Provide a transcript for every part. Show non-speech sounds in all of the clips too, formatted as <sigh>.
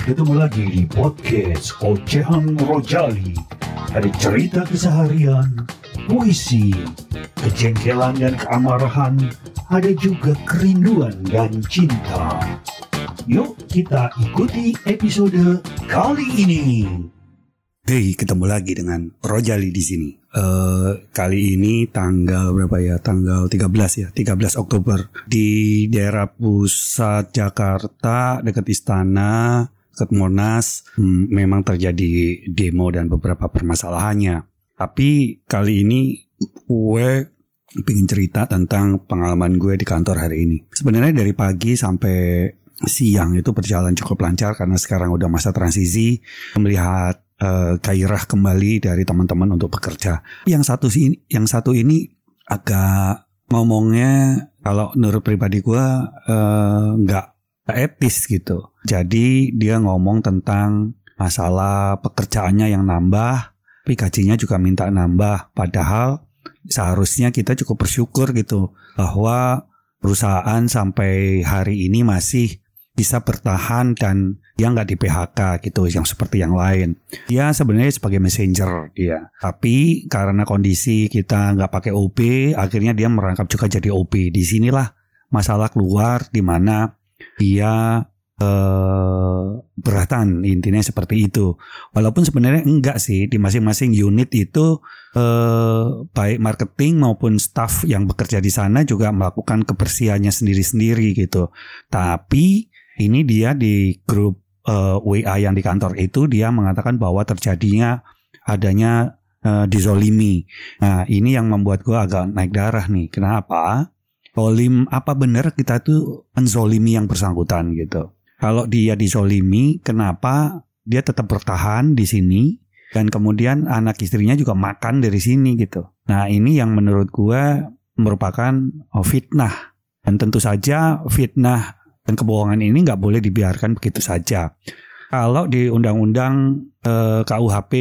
Ketemu lagi di podcast Ocehan Rojali. Ada cerita keseharian, puisi, kejengkelan dan keamarahan, ada juga kerinduan dan cinta. Yuk kita ikuti episode kali ini. Hey, ketemu lagi dengan Rojali di sini. Uh, kali ini tanggal berapa ya? Tanggal 13 ya, 13 Oktober di daerah pusat Jakarta dekat istana, dekat Monas, memang terjadi demo dan beberapa permasalahannya. Tapi kali ini gue ingin cerita tentang pengalaman gue di kantor hari ini. Sebenarnya dari pagi sampai siang itu berjalan cukup lancar karena sekarang udah masa transisi melihat uh, gairah kembali dari teman-teman untuk bekerja. Yang satu sih, yang satu ini agak ngomongnya kalau menurut pribadi gue uh, nggak etis gitu. Jadi dia ngomong tentang masalah pekerjaannya yang nambah, tapi gajinya juga minta nambah. Padahal seharusnya kita cukup bersyukur gitu bahwa perusahaan sampai hari ini masih bisa bertahan dan dia nggak di PHK gitu yang seperti yang lain. Dia sebenarnya sebagai messenger dia. Tapi karena kondisi kita nggak pakai OP, akhirnya dia merangkap juga jadi OP. Di sinilah masalah keluar di mana dia eh, beratan intinya seperti itu. Walaupun sebenarnya enggak sih di masing-masing unit itu eh, baik marketing maupun staff yang bekerja di sana juga melakukan kebersihannya sendiri-sendiri gitu. Tapi ini dia di grup eh, WA yang di kantor itu dia mengatakan bahwa terjadinya adanya uh, dizolimi. Nah ini yang membuat gue agak naik darah nih. Kenapa? Zolim apa benar kita tuh menzolimi yang bersangkutan gitu. Kalau dia dizolimi, kenapa dia tetap bertahan di sini dan kemudian anak istrinya juga makan dari sini gitu. Nah ini yang menurut gue merupakan oh, fitnah dan tentu saja fitnah dan kebohongan ini nggak boleh dibiarkan begitu saja. Kalau di Undang-Undang eh, KUHP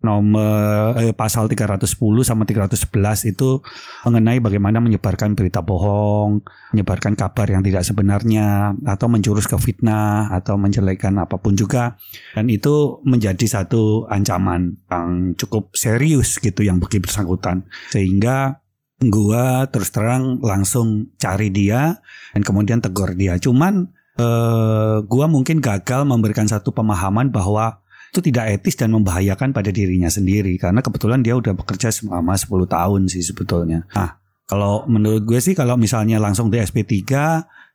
nomor eh, pasal 310 sama 311 itu mengenai bagaimana menyebarkan berita bohong, menyebarkan kabar yang tidak sebenarnya atau menjurus ke fitnah atau menjelekkan apa pun juga dan itu menjadi satu ancaman yang cukup serius gitu yang bagi bersangkutan sehingga gua terus terang langsung cari dia dan kemudian tegur dia. Cuman uh, gua mungkin gagal memberikan satu pemahaman bahwa itu tidak etis dan membahayakan pada dirinya sendiri karena kebetulan dia udah bekerja selama 10 tahun sih sebetulnya. Nah, kalau menurut gue sih kalau misalnya langsung di SP3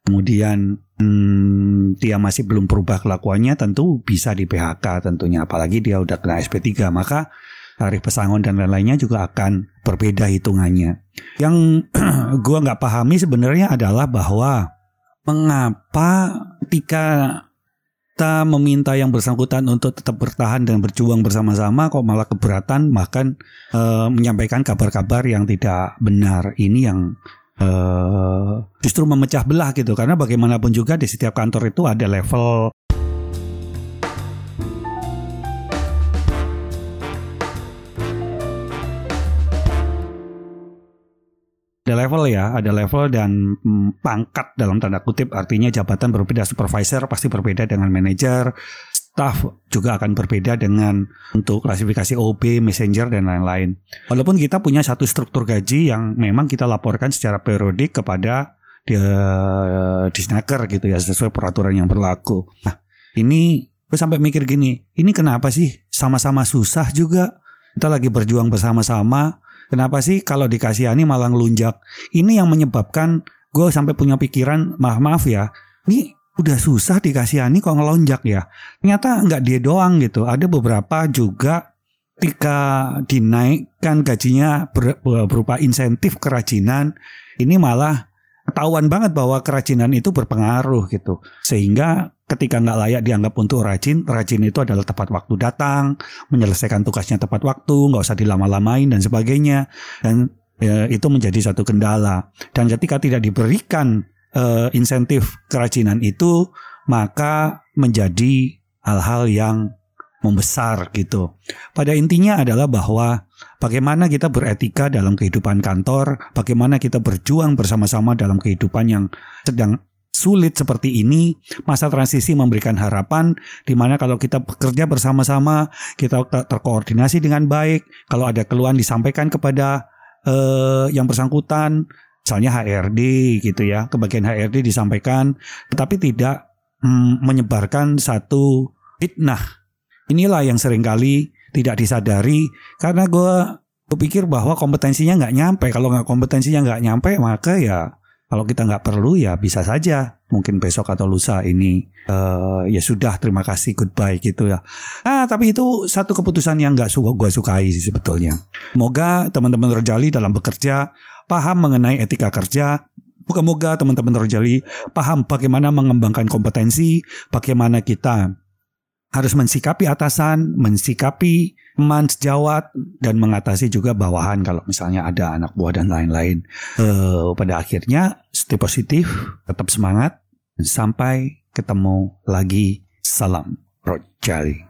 kemudian hmm, dia masih belum berubah kelakuannya tentu bisa di PHK tentunya apalagi dia udah kena SP3 maka tarif pesangon dan lain-lainnya juga akan berbeda hitungannya. Yang <clears throat> gua nggak pahami sebenarnya adalah bahwa mengapa ketika kita meminta yang bersangkutan untuk tetap bertahan dan berjuang bersama-sama kok malah keberatan bahkan e, menyampaikan kabar-kabar yang tidak benar. Ini yang e, justru memecah belah gitu. Karena bagaimanapun juga di setiap kantor itu ada level ada level ya, ada level dan hmm, pangkat dalam tanda kutip artinya jabatan berbeda supervisor pasti berbeda dengan manajer, staff juga akan berbeda dengan untuk klasifikasi OB, messenger dan lain-lain. Walaupun kita punya satu struktur gaji yang memang kita laporkan secara periodik kepada di, disnaker gitu ya sesuai peraturan yang berlaku. Nah, ini gue sampai mikir gini, ini kenapa sih sama-sama susah juga? Kita lagi berjuang bersama-sama, Kenapa sih kalau dikasihani malah ngelunjak? Ini yang menyebabkan gue sampai punya pikiran, maaf maaf ya, ini udah susah dikasihani kok ngelonjak ya. Ternyata nggak dia doang gitu. Ada beberapa juga ketika dinaikkan gajinya ber, berupa insentif kerajinan, ini malah ketahuan banget bahwa kerajinan itu berpengaruh gitu. Sehingga ketika nggak layak dianggap untuk rajin, rajin itu adalah tepat waktu datang, menyelesaikan tugasnya tepat waktu, nggak usah dilama-lamain dan sebagainya. Dan ya, itu menjadi satu kendala. Dan ketika tidak diberikan uh, insentif kerajinan itu, maka menjadi hal-hal yang membesar gitu. Pada intinya adalah bahwa bagaimana kita beretika dalam kehidupan kantor, bagaimana kita berjuang bersama-sama dalam kehidupan yang sedang sulit seperti ini, masa transisi memberikan harapan di mana kalau kita bekerja bersama-sama, kita terkoordinasi dengan baik, kalau ada keluhan disampaikan kepada eh, yang bersangkutan, misalnya HRD gitu ya, ke bagian HRD disampaikan, tetapi tidak mm, menyebarkan satu fitnah. Inilah yang sering kali tidak disadari karena gue pikir bahwa kompetensinya nggak nyampe. Kalau nggak kompetensinya nggak nyampe, maka ya kalau kita nggak perlu ya bisa saja mungkin besok atau lusa ini uh, ya sudah terima kasih goodbye gitu ya. Nah tapi itu satu keputusan yang nggak suka gue sukai sih sebetulnya. Semoga teman-teman Rojali dalam bekerja paham mengenai etika kerja. Moga-moga teman-teman Rojali paham bagaimana mengembangkan kompetensi, bagaimana kita harus mensikapi atasan, mensikapi teman sejawat dan mengatasi juga bawahan kalau misalnya ada anak buah dan lain-lain. Uh, pada akhirnya stay positif, tetap semangat, sampai ketemu lagi. Salam Rojali.